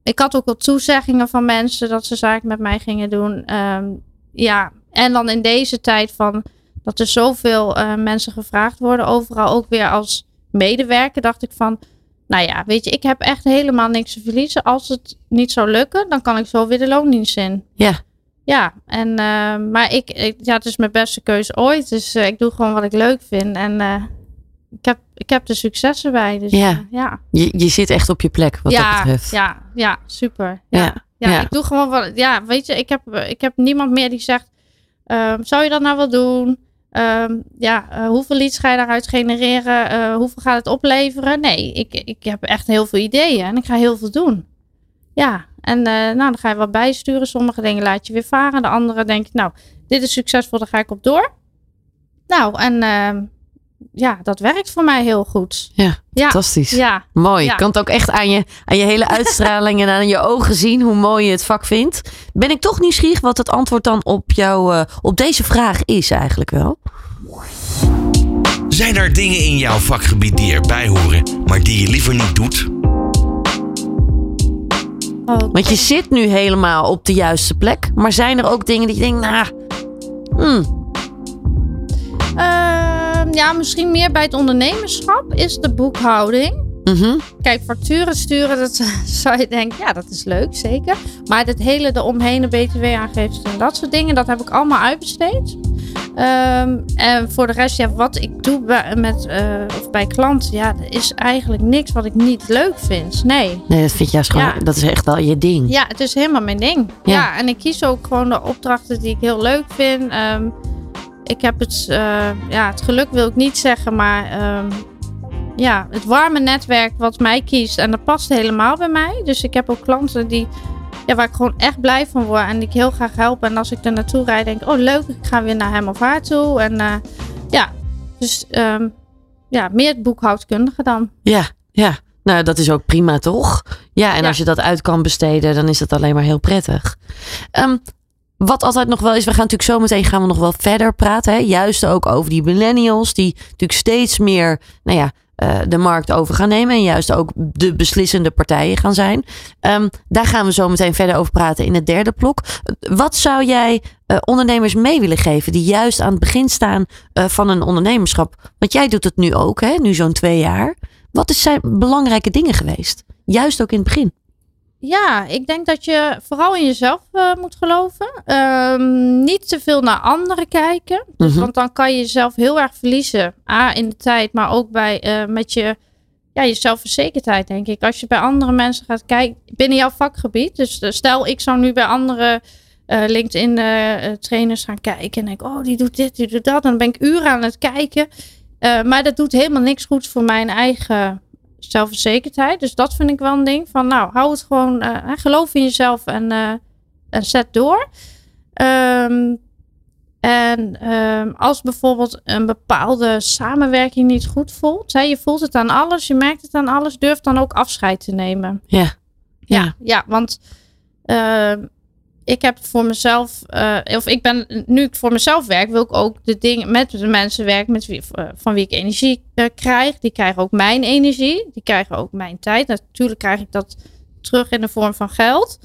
ik had ook wel toezeggingen van mensen dat ze zaken met mij gingen doen. Ehm, ja, en dan in deze tijd van dat er zoveel eh, mensen gevraagd worden, overal ook weer als medewerker, dacht ik van. Nou ja, weet je, ik heb echt helemaal niks te verliezen. Als het niet zou lukken, dan kan ik zo weer de loondienst in. Ja. Ja, en, eh, maar ik, ik, ja, het is mijn beste keuze ooit. Dus eh, ik doe gewoon wat ik leuk vind. En eh, ik, heb, ik heb er successen bij. Dus, Ja. ja. Je, je zit echt op je plek wat ja, dat betreft. Ja, ja, super. Ja, Ja, ja, ja. ik doe gewoon wat. Ja, weet je, ik heb, ik heb niemand meer die zegt: ehm, Zou je dat nou wel doen? Ehm, ja, hoeveel leads ga je daaruit genereren? Eh, hoeveel gaat het opleveren? Nee, ik, ik heb echt heel veel ideeën en ik ga heel veel doen. Ja, en eh, nou, dan ga je wat bijsturen. Sommige dingen laat je weer varen. De andere denk je, nou, dit is succesvol, daar ga ik op door. Nou, en ehm, ja, dat werkt voor mij heel goed. Ja, Ja, fantastisch. ja, Mooi. Ja. Je kan het ook echt aan je, aan je hele uitstraling en aan je ogen zien hoe mooi je het vak vindt. Ben ik toch nieuwsgierig wat het antwoord dan op, jou, eh, op deze vraag is eigenlijk wel. Zijn er dingen in jouw vakgebied die erbij horen, maar die je liever niet doet? Oh, Want je zit nu helemaal op de juiste plek. Maar zijn er ook dingen die je denkt, nou, hmm, Ehm, ja, misschien meer bij het ondernemerschap is de boekhouding. Mhm, Kijk, facturen sturen, dat zou je denken, ja, dat is leuk, zeker. Maar het hele eromheen, de btw-aangifte en dat soort dingen, dat heb ik allemaal uitbesteed. Ehm, en voor de rest, ja, wat ik doe bij, met, eh, of bij klanten, ja, er is eigenlijk niks wat ik niet leuk vind. Nee. nee, dat vind je juist gewoon, Ja. dat is echt wel je ding. Ja, het is helemaal mijn ding. Ja. Ja, en ik kies ook gewoon de opdrachten die ik heel leuk vind. Ehm, ik heb het, eh, ja, het geluk wil ik niet zeggen, maar ehm, ja, het warme netwerk wat mij kiest. En dat past helemaal bij mij. Dus ik heb ook klanten die ja, waar ik gewoon echt blij van word en die ik heel graag help. En als ik er naartoe rijd, denk ik, oh leuk, ik ga weer naar hem of haar toe. En eh, ja, dus ehm, ja, meer boekhoudkundige dan. Ja, ja. Nou, dat is ook prima, toch? Ja, en Ja. als je dat uit kan besteden, dan is dat alleen maar heel prettig. Ehm, wat altijd nog wel is, we gaan natuurlijk zo meteen gaan we nog wel verder praten. Hè? Juist ook over die millennials, die natuurlijk steeds meer, nou ja, eh, de markt over gaan nemen. En juist ook de beslissende partijen gaan zijn. Ehm, daar gaan we zo meteen verder over praten in het derde blok. Wat zou jij eh, ondernemers mee willen geven die juist aan het begin staan eh, van een ondernemerschap? Want jij doet het nu ook, hè? nu zo'n twee jaar. Wat zijn belangrijke dingen geweest? Juist ook in het begin. Ja, ik denk dat je vooral in jezelf eh, moet geloven. Ehm, niet te veel naar anderen kijken. Dus, Mhm. Want dan kan je jezelf heel erg verliezen. A, in de tijd, maar ook bij, eh, met je, ja, je zelfverzekerdheid, denk ik. Als je bij andere mensen gaat kijken, binnen jouw vakgebied. Dus eh, stel, ik zou nu bij andere eh, LinkedIn eh, eh, trainers gaan kijken. En denk, oh, die doet dit, die doet dat. En dan ben ik uren aan het kijken. Maar dat doet helemaal niks goeds voor mijn eigen zelfverzekerdheid. Dus dat vind ik wel een ding. Van nou, hou het gewoon, eh, geloof in jezelf en, eh, en zet door. Ehm, en ehm, als bijvoorbeeld een bepaalde samenwerking niet goed voelt, hè, je voelt het aan alles, je merkt het aan alles, durf dan ook afscheid te nemen. Ja. Ja, ja want ehm, ik heb voor mezelf, eh, of ik ben, nu ik voor mezelf werk, wil ik ook de dingen met de mensen werken met eh, van wie ik energie eh, krijg. Die krijgen ook mijn energie, die krijgen ook mijn tijd. Natuurlijk krijg ik dat terug in de vorm van geld.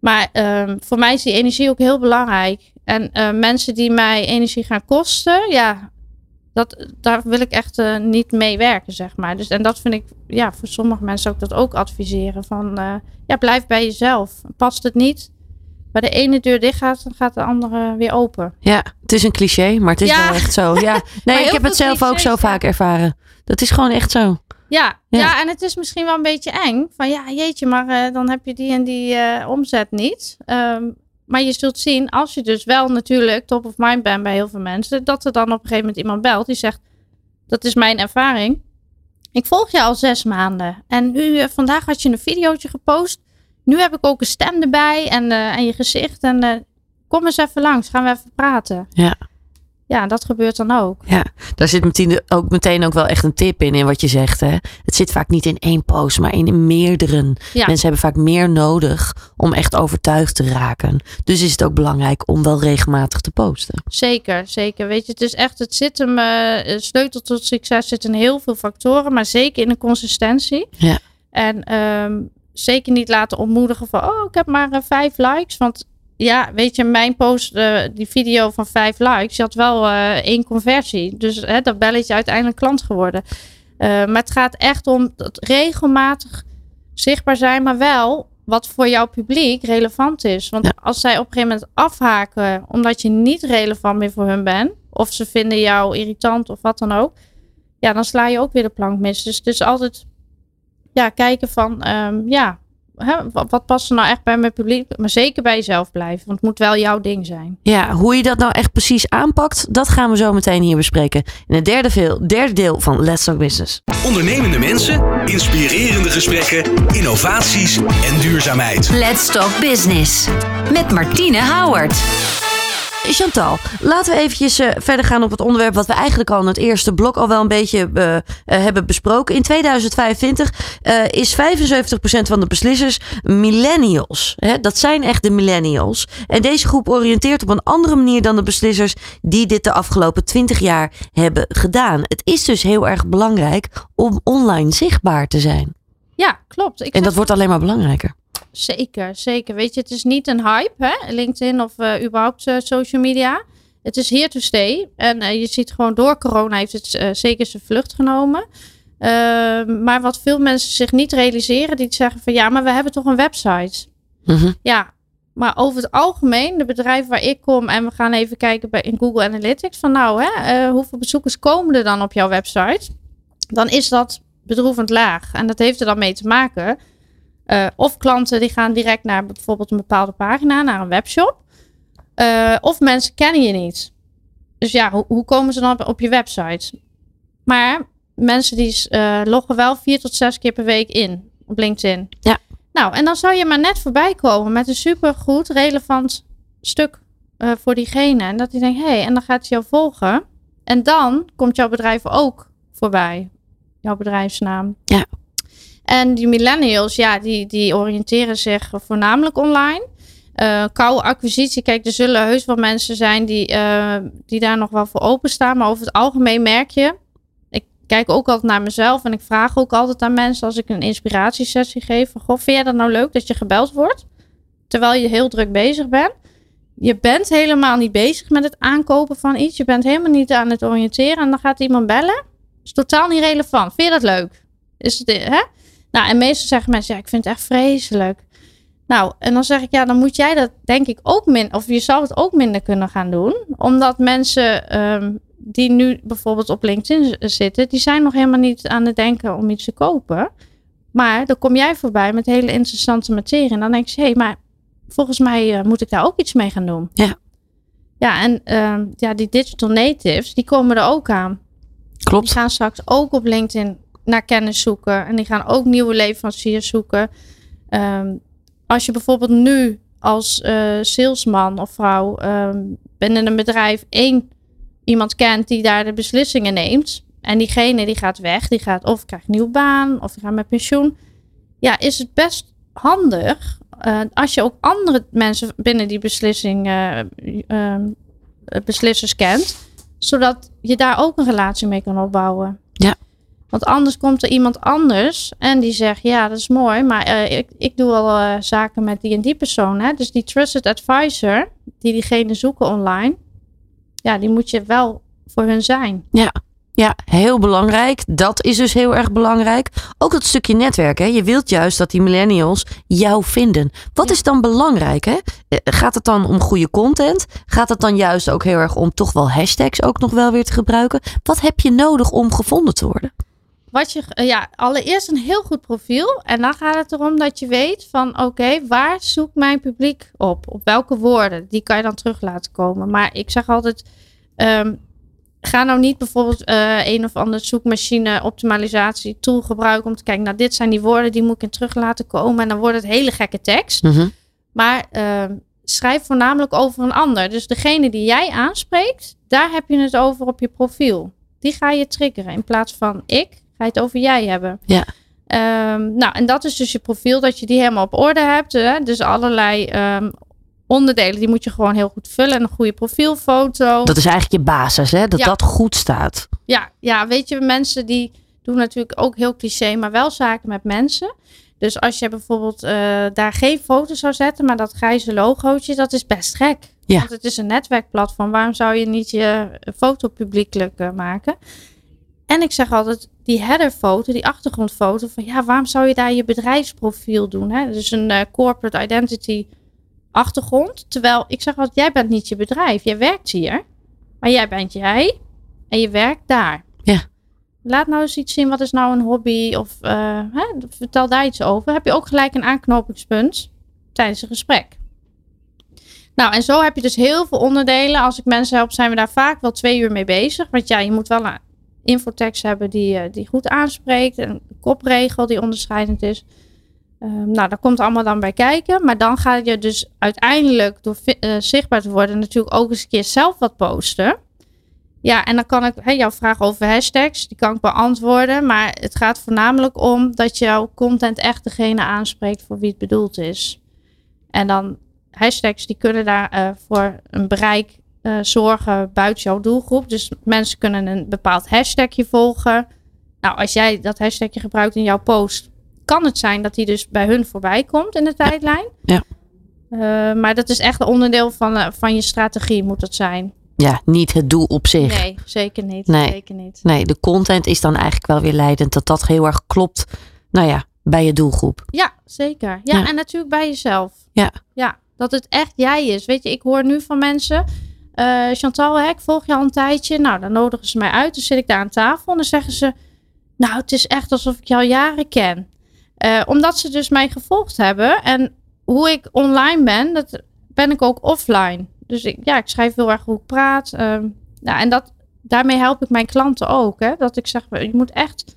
Maar ehm, voor mij is die energie ook heel belangrijk. En mensen die mij energie gaan kosten, ja, dat, daar wil ik echt niet mee werken, zeg maar. Dus, en dat vind ik, ja, voor sommige mensen ik dat ook adviseren. Van, ja, blijf bij jezelf. Past het niet, waar de ene deur dicht gaat, dan gaat de andere weer open. Ja, het is een cliché, maar het is Ja. wel echt zo. Ja. Nee, ik heb het zelf ook zo vaak ervaren. Dat is gewoon echt zo. Ja, Ja. ja. en het is misschien wel een beetje eng. Van ja, jeetje, maar eh, dan heb je die en die eh, omzet niet. Ehm, maar je zult zien, als je dus wel natuurlijk top of mind bent bij heel veel mensen, dat er dan op een gegeven moment iemand belt die zegt: Dat is mijn ervaring. Ik volg je al zes maanden. En nu, eh, vandaag had je een videootje gepost. Nu heb ik ook een stem erbij en, eh, en je gezicht. En eh, kom eens even langs, gaan we even praten. Ja. Ja, dat gebeurt dan ook. Ja, daar zit meteen ook, meteen ook wel echt een tip in, in wat je zegt. Hè? Het zit vaak niet in één post, maar in meerdere. Ja. Mensen hebben vaak meer nodig om echt overtuigd te raken. Dus is het ook belangrijk om wel regelmatig te posten. Zeker, zeker. Weet je, het is echt, het zit hem, eh, sleutel tot succes zit in heel veel factoren, maar zeker in de consistentie. Ja. En ehm, zeker niet laten ontmoedigen van, oh, ik heb maar eh, vijf likes. Want ja, weet je, mijn post, eh, die video van vijf likes, je had wel eh, één conversie. Dus hè, dat belletje uiteindelijk klant geworden. Maar het gaat echt om dat regelmatig zichtbaar zijn, maar wel wat voor jouw publiek relevant is. Want Ja. als zij op een gegeven moment afhaken omdat je niet relevant meer voor hun bent, of ze vinden jou irritant of wat dan ook, ja, dan sla je ook weer de plank mis. Dus het is altijd ja, kijken van, ehm, ja, hè, wat, wat past er nou echt bij mijn publiek? Maar zeker bij jezelf blijven, want het moet wel jouw ding zijn. Ja, hoe je dat nou echt precies aanpakt, dat gaan we zo meteen hier bespreken. In het derde, veel, derde deel van Let's Talk Business. Ondernemende mensen, inspirerende gesprekken, innovaties en duurzaamheid. Let's Talk Business. Met Martine Howard. Chantal, laten we eventjes eh, verder gaan op het onderwerp wat we eigenlijk al in het eerste blok al wel een beetje eh, eh, hebben besproken. In 2025 eh, is 75% van de beslissers millennials. Hè? Dat zijn echt de millennials. En deze groep oriënteert op een andere manier dan de beslissers die dit de afgelopen 20 jaar hebben gedaan. Het is dus heel erg belangrijk om online zichtbaar te zijn. Ja, klopt. Ik En dat wordt alleen maar belangrijker. Zeker, zeker. Weet je, het is niet een hype, hè? LinkedIn of eh, überhaupt eh, social media. Het is here to stay. En eh, je ziet gewoon door corona heeft het zeker zijn vlucht genomen. Ehm, maar wat veel mensen zich niet realiseren, die zeggen van ja, maar we hebben toch een website. Mhm. Ja, maar over het algemeen, de bedrijven waar ik kom en we gaan even kijken bij, in Google Analytics van nou, hè, hoeveel bezoekers komen er dan op jouw website? Dan is dat bedroevend laag. En dat heeft er dan mee te maken. Eh, of klanten die gaan direct naar bijvoorbeeld een bepaalde pagina, naar een webshop. Eh, of mensen kennen je niet. Dus ja, hoe, hoe komen ze dan op, op je website? Maar mensen die eh, loggen wel vier tot zes keer per week in op LinkedIn. Ja. Nou, en dan zou je maar net voorbij komen met een supergoed, relevant stuk voor diegene. En dat hij denkt, hé, hey, en dan gaat hij jou volgen. En dan komt jouw bedrijf ook voorbij. Jouw bedrijfsnaam. Ja. En die millennials, ja, die, die oriënteren zich voornamelijk online. Uh, koude acquisitie, kijk, er zullen heus wel mensen zijn die, uh, die daar nog wel voor openstaan. Maar over het algemeen merk je, ik kijk ook altijd naar mezelf en ik vraag ook altijd aan mensen als ik een inspiratiesessie geef. Van, goh, vind jij dat nou leuk dat je gebeld wordt? Terwijl je heel druk bezig bent. Je bent helemaal niet bezig met het aankopen van iets. Je bent helemaal niet aan het oriënteren. En dan gaat iemand bellen. Is totaal niet relevant. Vind je dat leuk? Is het, hè? Nou, en meestal zeggen mensen, ja, ik vind het echt vreselijk. Nou, en dan zeg ik, ja, dan moet jij dat denk ik ook minder, of je zou het ook minder kunnen gaan doen. Omdat mensen um, die nu bijvoorbeeld op LinkedIn zitten, die zijn nog helemaal niet aan het denken om iets te kopen. Maar dan kom jij voorbij met hele interessante materie. En dan denk je, hé, hey, maar volgens mij uh, moet ik daar ook iets mee gaan doen. Ja. Ja, en uh, ja, die digital natives, die komen er ook aan. Klopt. Die gaan straks ook op LinkedIn naar kennis zoeken. En die gaan ook nieuwe leveranciers zoeken. Um, als je bijvoorbeeld nu als uh, salesman of vrouw um, binnen een bedrijf één iemand kent die daar de beslissingen neemt. En diegene die gaat weg, die gaat of krijgt een nieuwe baan of die gaat met pensioen. Ja, is het best handig uh, als je ook andere mensen binnen die beslissing uh, uh, beslissers kent. Zodat je daar ook een relatie mee kan opbouwen. Ja. Want anders komt er iemand anders en die zegt: Ja, dat is mooi, maar uh, ik, ik doe al uh, zaken met die en die persoon. Hè? Dus die trusted advisor, die diegene zoeken online, ja, die moet je wel voor hun zijn. Ja. Ja, heel belangrijk. Dat is dus heel erg belangrijk. Ook dat stukje netwerk. Hè? Je wilt juist dat die millennials jou vinden. Wat ja. is dan belangrijk? Hè? Gaat het dan om goede content? Gaat het dan juist ook heel erg om toch wel hashtags ook nog wel weer te gebruiken? Wat heb je nodig om gevonden te worden? Wat je, ja, allereerst een heel goed profiel. En dan gaat het erom dat je weet van oké, okay, waar zoekt mijn publiek op? Op welke woorden? Die kan je dan terug laten komen. Maar ik zeg altijd, um, ga nou niet bijvoorbeeld uh, een of andere zoekmachine optimalisatie tool gebruiken om te kijken, nou dit zijn die woorden, die moet ik in terug laten komen. En dan wordt het hele gekke tekst. Mm -hmm. Maar uh, schrijf voornamelijk over een ander. Dus degene die jij aanspreekt, daar heb je het over op je profiel. Die ga je triggeren in plaats van ik ga je het over jij hebben. Ja. Um, nou, en dat is dus je profiel, dat je die helemaal op orde hebt. Hè? Dus allerlei um, onderdelen, die moet je gewoon heel goed vullen. En een goede profielfoto. Dat is eigenlijk je basis, hè? Dat ja. dat goed staat. Ja, ja, weet je, mensen die doen natuurlijk ook heel cliché, maar wel zaken met mensen. Dus als je bijvoorbeeld uh, daar geen foto zou zetten, maar dat grijze logootje, dat is best gek. Ja. Want het is een netwerkplatform. Waarom zou je niet je foto publiekelijk uh, maken? En ik zeg altijd, die headerfoto, die achtergrondfoto, van ja, waarom zou je daar je bedrijfsprofiel doen? Hè? Dus een uh, corporate identity achtergrond. Terwijl ik zeg altijd, jij bent niet je bedrijf, jij werkt hier. Maar jij bent jij en je werkt daar. Ja. Laat nou eens iets zien, wat is nou een hobby? Of uh, hè, vertel daar iets over. Heb je ook gelijk een aanknopingspunt tijdens een gesprek. Nou, en zo heb je dus heel veel onderdelen. Als ik mensen help, zijn we daar vaak wel twee uur mee bezig. Want ja, je moet wel infotekst hebben die, uh, die goed aanspreekt. Een kopregel die onderscheidend is. Um, nou, daar komt allemaal dan bij kijken. Maar dan ga je dus uiteindelijk door uh, zichtbaar te worden natuurlijk ook eens een keer zelf wat posten. Ja, en dan kan ik jouw vraag over hashtags, die kan ik beantwoorden. Maar het gaat voornamelijk om dat jouw content echt degene aanspreekt voor wie het bedoeld is. En dan hashtags, die kunnen daar uh, voor een bereik uh, zorgen buiten jouw doelgroep. Dus mensen kunnen een bepaald hashtagje volgen. Nou, als jij dat hashtagje gebruikt in jouw post, kan het zijn dat die dus bij hun voorbij komt in de tijdlijn. Ja. Uh, maar dat is echt een onderdeel van, uh, van je strategie, moet dat zijn. Ja, niet het doel op zich. Nee, zeker niet. Nee. Zeker niet. Nee, de content is dan eigenlijk wel weer leidend. Dat dat heel erg klopt, nou ja, bij je doelgroep. Ja, zeker. Ja, ja. en natuurlijk bij jezelf. Ja. Ja, dat het echt jij is. Weet je, ik hoor nu van mensen... Uh, Chantal, hè, ik volg je al een tijdje. Nou, dan nodigen ze mij uit. Dan zit ik daar aan tafel en dan zeggen ze... Nou, het is echt alsof ik je al jaren ken. Uh, omdat ze dus mij gevolgd hebben. En hoe ik online ben, dat ben ik ook offline. Dus ik, ja, ik schrijf heel erg hoe ik praat. Uh, nou, en dat, daarmee help ik mijn klanten ook. Hè? Dat ik zeg, je moet echt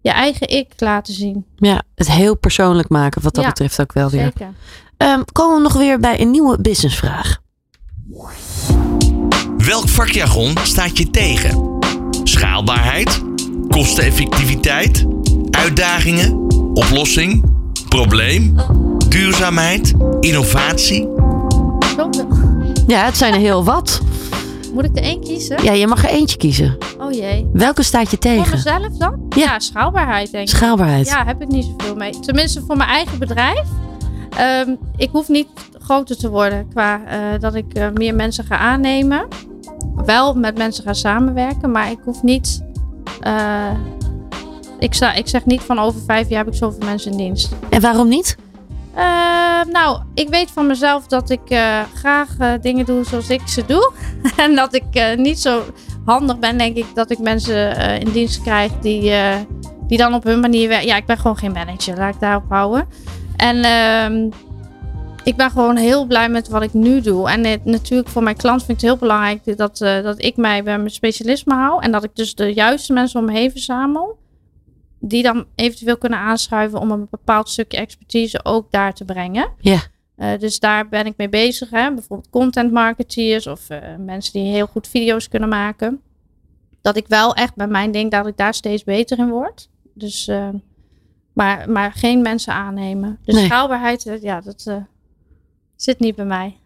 je eigen ik laten zien. Ja, het heel persoonlijk maken wat dat Ja, betreft ook wel weer. Zeker. Ehm, komen we nog weer bij een nieuwe businessvraag. Welk vakjargon staat je tegen? Schaalbaarheid? Kosteneffectiviteit? Uitdagingen? Oplossing? Probleem? Duurzaamheid? Innovatie? Ja, het zijn er heel wat. Moet ik er één kiezen? Ja, je mag er eentje kiezen. Oh jee. Welke staat je Voor tegen? mezelf dan? Ja. Ja, schaalbaarheid denk ik. Schaalbaarheid. Ja, heb ik niet zoveel mee. Tenminste voor mijn eigen bedrijf. Ehm, ik hoef niet groter te worden qua eh, dat ik eh, meer mensen ga aannemen. Wel met mensen gaan samenwerken, maar ik hoef niet. eh, ik, sta, ik zeg niet van over vijf jaar heb ik zoveel mensen in dienst. En waarom niet? Eh, nou, ik weet van mezelf dat ik graag dingen doe zoals ik ze doe. en dat ik niet zo handig ben, denk ik, dat ik mensen in dienst krijg die, die dan op hun manier werken. Ja, ik ben gewoon geen manager, laat ik daarop houden. En ehm, ik ben gewoon heel blij met wat ik nu doe. En het, natuurlijk voor mijn klant vind ik het heel belangrijk dat, eh, dat ik mij bij mijn specialisme hou. En dat ik dus de juiste mensen om me heen verzamel. Die dan eventueel kunnen aanschuiven om een bepaald stukje expertise ook daar te brengen. Ja. Eh, dus daar ben ik mee bezig. Hè? Bijvoorbeeld content marketeers of eh, mensen die heel goed video's kunnen maken. Dat ik wel echt bij mijn denk dat ik daar steeds beter in word. Dus, maar, maar geen mensen aannemen. Dus Nee. schaalbaarheid, eh, ja, dat eh, zit niet bij mij.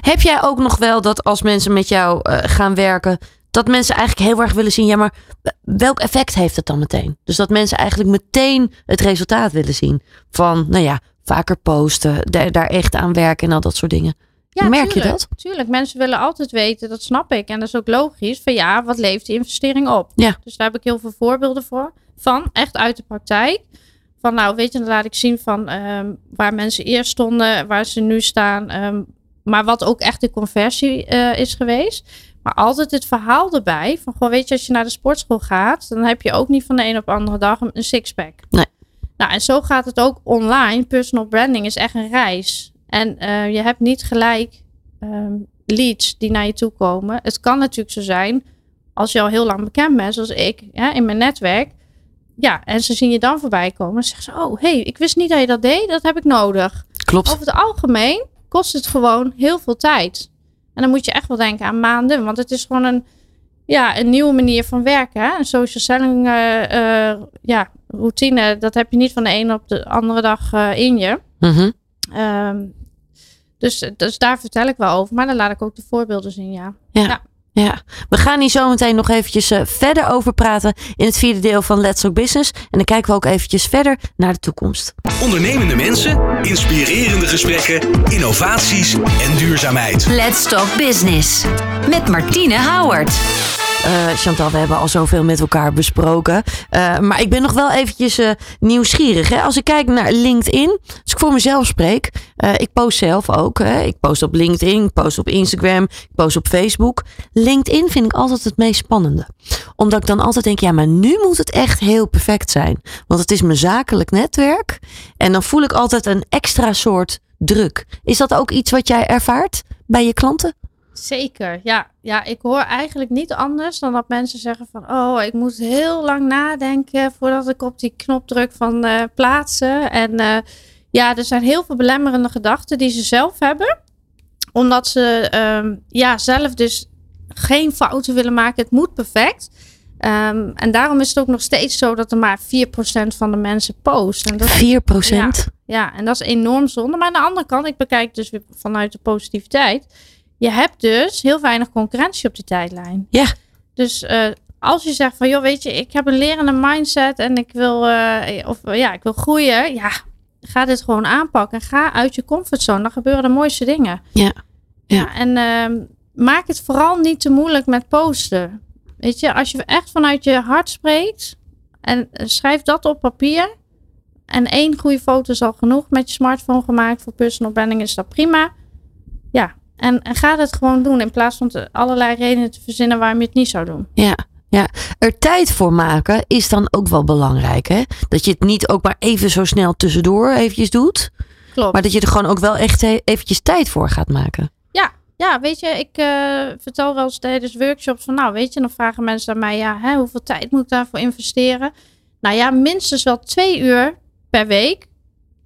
Heb jij ook nog wel dat als mensen met jou eh, gaan werken, dat mensen eigenlijk heel erg willen zien, ja, maar welk effect heeft het dan meteen? Dus dat mensen eigenlijk meteen het resultaat willen zien van, nou ja, vaker posten, daar, daar echt aan werken en al dat soort dingen. Ja, Merk je dat? Tuurlijk, mensen willen altijd weten, dat snap ik. En dat is ook logisch. Van ja, wat levert die investering op? Ja. Dus daar heb ik heel veel voorbeelden voor. Van, echt uit de praktijk. Van nou, weet je, dan laat ik zien van ehm, waar mensen eerst stonden, waar ze nu staan. ehm, maar wat ook echt de conversie eh, is geweest. Maar altijd het verhaal erbij. Van gewoon, weet je, als je naar de sportschool gaat, dan heb je ook niet van de een op de andere dag een, een sixpack. Nee. Nou, en zo gaat het ook online. Personal branding is echt een reis. En eh, je hebt niet gelijk ehm, leads die naar je toe komen. Het kan natuurlijk zo zijn, als je al heel lang bekend bent, zoals ik, ja, in mijn netwerk. Ja, en ze zien je dan voorbij komen. Dan zeggen ze, oh, hey, ik wist niet dat je dat deed. Dat heb ik nodig. Klopt. Over het algemeen kost het gewoon heel veel tijd. En dan moet je echt wel denken aan maanden. Want het is gewoon een, ja, een nieuwe manier van werken. Hè? Een social selling eh, eh, ja, routine. Dat heb je niet van de ene op de andere dag eh, in je. Mhm. Ehm, dus, dus daar vertel ik wel over. Maar dan laat ik ook de voorbeelden zien, ja. Ja, we gaan hier zo meteen nog eventjes eh, verder over praten in het vierde deel van Let's Talk Business. En dan kijken we ook eventjes verder naar de toekomst. Ondernemende mensen, inspirerende gesprekken, innovaties en duurzaamheid. Let's Talk Business. Met Martine Howard. Eh, Chantal, we hebben al zoveel met elkaar besproken. Eh, maar ik ben nog wel eventjes eh, nieuwsgierig. Hè? Als ik kijk naar LinkedIn, als ik voor mezelf spreek, ik post zelf ook. Hè? Ik post op LinkedIn, ik post op Instagram, ik post op Facebook. LinkedIn vind ik altijd het meest spannende. Omdat ik dan altijd denk, ja, maar nu moet het echt heel perfect zijn. Want het is mijn zakelijk netwerk. En dan voel ik altijd een extra soort druk. Is dat ook iets wat jij ervaart bij je klanten? Zeker, ja. Ja, ik hoor eigenlijk niet anders dan dat mensen zeggen van... oh, ik moet heel lang nadenken voordat ik op die knop druk van eh, plaatsen. En eh, ja, er zijn heel veel belemmerende gedachten die ze zelf hebben. Omdat ze ehm, ja, zelf dus geen fouten willen maken. Het moet perfect. Ehm, en daarom is het ook nog steeds zo dat er maar 4% van de mensen post. En dat 4 procent. ja, en dat is enorm zonde. Maar aan de andere kant, ik bekijk dus weer vanuit de positiviteit. Je hebt dus heel weinig concurrentie op die tijdlijn. Ja. Dus eh, als je zegt van, joh, weet je, ik heb een lerende mindset en ik wil, eh, of ja, ik wil groeien. Ja, ga dit gewoon aanpakken. Ga uit je comfortzone. Dan gebeuren de mooiste dingen. Ja. Ja. en ehm, maak het vooral niet te moeilijk met posten. Weet je, als je echt vanuit je hart spreekt en eh, schrijf dat op papier. En één goede foto is al genoeg met je smartphone gemaakt. Voor personal branding is dat prima. Ja, en, en ga het gewoon doen. In plaats van te- allerlei redenen te verzinnen waarom je het niet zou doen. Ja, ja. Er tijd voor maken is dan ook wel belangrijk. Hè? Dat je het niet ook maar even zo snel tussendoor eventjes doet. Klopt. Maar dat je er gewoon ook wel echt e- eventjes tijd voor gaat maken. Ja, ja, weet je, ik eh, vertel wel eens tijdens workshops van, nou, weet je, dan vragen mensen aan mij, ja, hè, hoeveel tijd moet ik daarvoor investeren? Nou ja, minstens wel twee uur per week.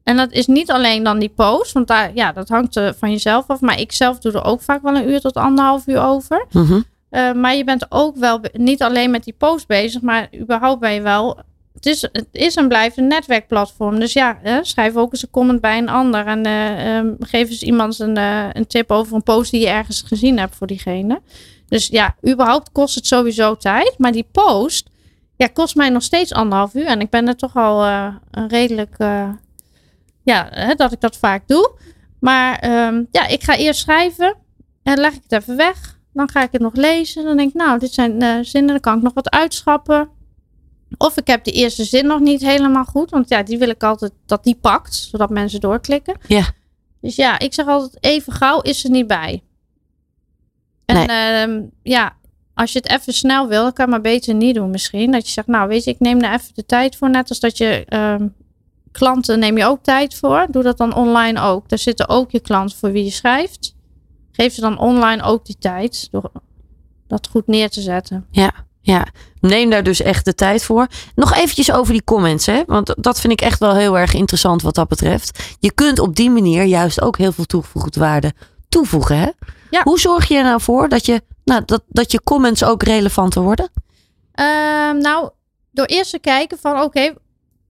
En dat is niet alleen dan die post, want daar, ja, dat hangt eh, van jezelf af. Maar ik zelf doe er ook vaak wel een uur tot anderhalf uur over. Mhm. Uh, maar je bent ook wel niet alleen met die post bezig, maar überhaupt ben je wel. Het is, het is en blijft een netwerkplatform. Dus ja, hè, schrijf ook eens een comment bij een ander. En eh, ehm, geef eens iemand een, eh, een tip over een post die je ergens gezien hebt voor diegene. Dus ja, überhaupt kost het sowieso tijd. Maar die post ja, kost mij nog steeds anderhalf uur. En ik ben er toch al eh, een redelijk. Ja, hè, dat ik dat vaak doe. Maar ehm, ja, ik ga eerst schrijven. En leg ik het even weg. Dan ga ik het nog lezen. Dan denk ik, nou, dit zijn eh, zinnen. Dan kan ik nog wat uitschrappen. Of ik heb de eerste zin nog niet helemaal goed. Want ja, die wil ik altijd dat die pakt. Zodat mensen doorklikken. Ja. Dus ja, ik zeg altijd even gauw is er niet bij. En Nee. ehm, ja, als je het even snel wil, dan kan je maar beter niet doen misschien. Dat je zegt, nou weet je, ik neem er even de tijd voor. Net als dat je ehm, klanten neem je ook tijd voor. Doe dat dan online ook. Daar zitten ook je klanten voor wie je schrijft. Geef ze dan online ook die tijd. Door dat goed neer te zetten. Ja, neem daar dus echt de tijd voor. Nog eventjes over die comments, hè? Want dat vind ik echt wel heel erg interessant wat dat betreft. Je kunt op die manier juist ook heel veel toegevoegde waarde toevoegen, hè? Ja. Hoe zorg je er nou voor dat je, nou, dat, dat je comments ook relevanter worden? Ehm, nou, door eerst te kijken van oké,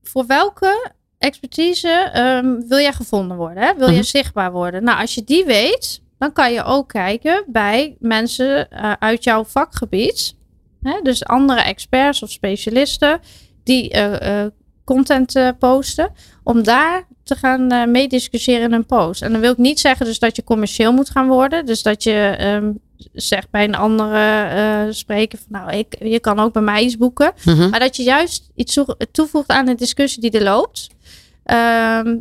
voor welke expertise ehm, wil jij gevonden worden? Hè? Wil je Mhm. zichtbaar worden? Nou, als je die weet, dan kan je ook kijken bij mensen eh, uit jouw vakgebied. Hè? Dus andere experts of specialisten die eh, eh, content posten. Om daar te gaan meediscussiëren in een post. En dan wil ik niet zeggen dus dat je commercieel moet gaan worden. Dus dat je ehm, zegt bij een andere spreker van nou, ik, je kan ook bij mij iets boeken. Mhm. Maar dat je juist iets toe- toevoegt aan de discussie die er loopt. Ehm,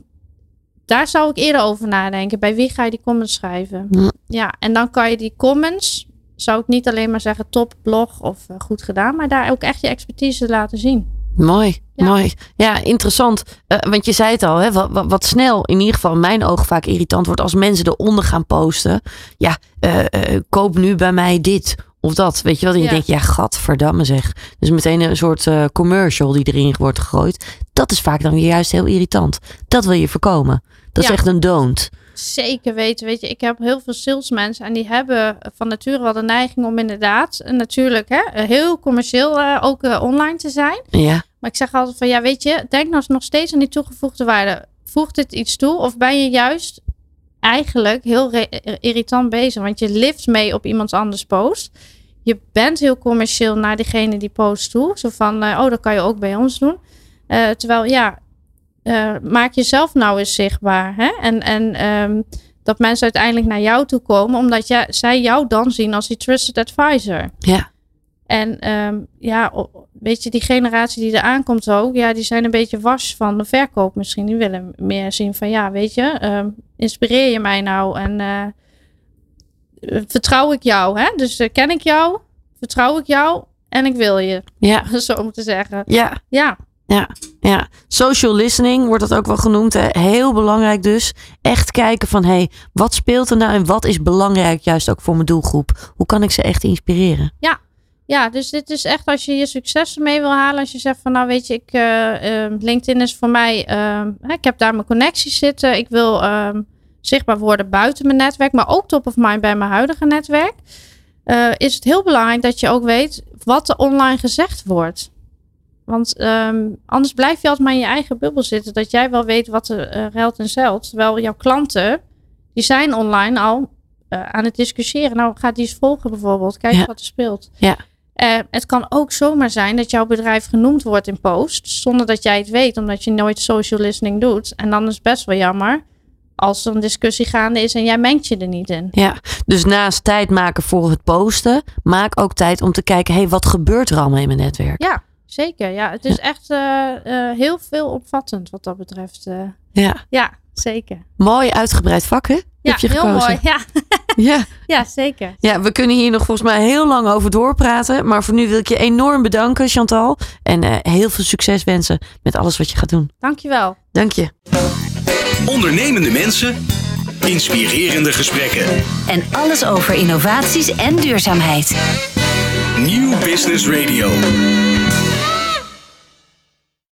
daar zou ik eerder over nadenken. Bij wie ga je die comments schrijven? Ja. Ja, en dan kan je die comments, zou ik niet alleen maar zeggen top blog of eh, goed gedaan, maar daar ook echt je expertise laten zien. Mooi, Ja. mooi. Ja, interessant. Eh, want je zei het al, hè, wat, wat, wat snel, in ieder geval in mijn ogen vaak irritant wordt als mensen eronder gaan posten. Ja, eh, koop nu bij mij dit of dat. Weet je wel? En je Ja. denkt, ja, gadverdamme zeg. Dus meteen een soort eh, commercial die erin wordt gegooid. Dat is vaak dan weer juist heel irritant. Dat wil je voorkomen. Dat is Ja. echt een don't. Zeker weten. Weet je, ik heb heel veel salesmensen en die hebben van nature wel de neiging om inderdaad, en natuurlijk, hè, heel commercieel eh, ook eh, online te zijn. Ja, Maar ik zeg altijd van ja, weet je, denk nou eens nog steeds aan die toegevoegde waarde. Voegt dit iets toe of ben je juist eigenlijk heel irritant bezig? Want je lift mee op iemands anders post. Je bent heel commercieel naar diegene die post toe. Zo van, eh, oh, dat kan je ook bij ons doen. Eh, terwijl ja, eh, maak jezelf nou eens zichtbaar. Hè? En, en ehm, dat mensen uiteindelijk naar jou toe komen, omdat jij, zij jou dan zien als die trusted advisor. ja, En ehm, ja, weet je, die generatie die er aankomt ook, ja, die zijn een beetje was van de verkoop misschien. Die willen meer zien van, ja, weet je, ehm, inspireer je mij nou en eh, eh, vertrouw ik jou, hè? Dus eh, ken ik jou, vertrouw ik jou en ik wil je, ja, zo om te zeggen. ja. Ja, Ja, social listening wordt dat ook wel genoemd. Hè? Heel belangrijk dus. Echt kijken van, hé, hey, wat speelt er nou en wat is belangrijk juist ook voor mijn doelgroep? Hoe kan ik ze echt inspireren? ja, dus dit is echt als je je successen mee wil halen. Als je zegt van, nou weet je, ik, eh, ehm, LinkedIn is voor mij, ehm, ik heb daar mijn connecties zitten. Ik wil ehm, zichtbaar worden buiten mijn netwerk, maar ook top of mind bij mijn huidige netwerk. Eh, is het heel belangrijk dat je ook weet wat er online gezegd wordt. Want anders blijf je altijd maar in je eigen bubbel zitten. Dat jij wel weet wat er eh ruilt en zeilt. Terwijl jouw klanten, die zijn online al eh, aan het discussiëren. Nou, ga die eens volgen bijvoorbeeld. Kijk Ja. wat er speelt. Ja. Eh, het kan ook zomaar zijn dat jouw bedrijf genoemd wordt in posts. Zonder dat jij het weet. Omdat je nooit social listening doet. En dan is het best wel jammer. Als er een discussie gaande is en jij mengt je er niet in. Ja, dus naast tijd maken voor het posten, maak ook tijd om te kijken, hé, hey, wat gebeurt er allemaal in mijn netwerk? Ja, zeker. Ja, het is echt eh, eh, heel veel opvattend wat dat betreft. Ja, ja, zeker. mooi uitgebreid vak, hè? Ja, Heb je heel mooi. Ja, Ja. ja, zeker. ja, we kunnen hier nog volgens mij heel lang over doorpraten. Maar voor nu wil ik je enorm bedanken, Chantal. En eh, heel veel succes wensen met alles wat je gaat doen. Dankjewel. Dank je. Ondernemende mensen, inspirerende gesprekken. En alles over innovaties en duurzaamheid. Nieuw Business Radio.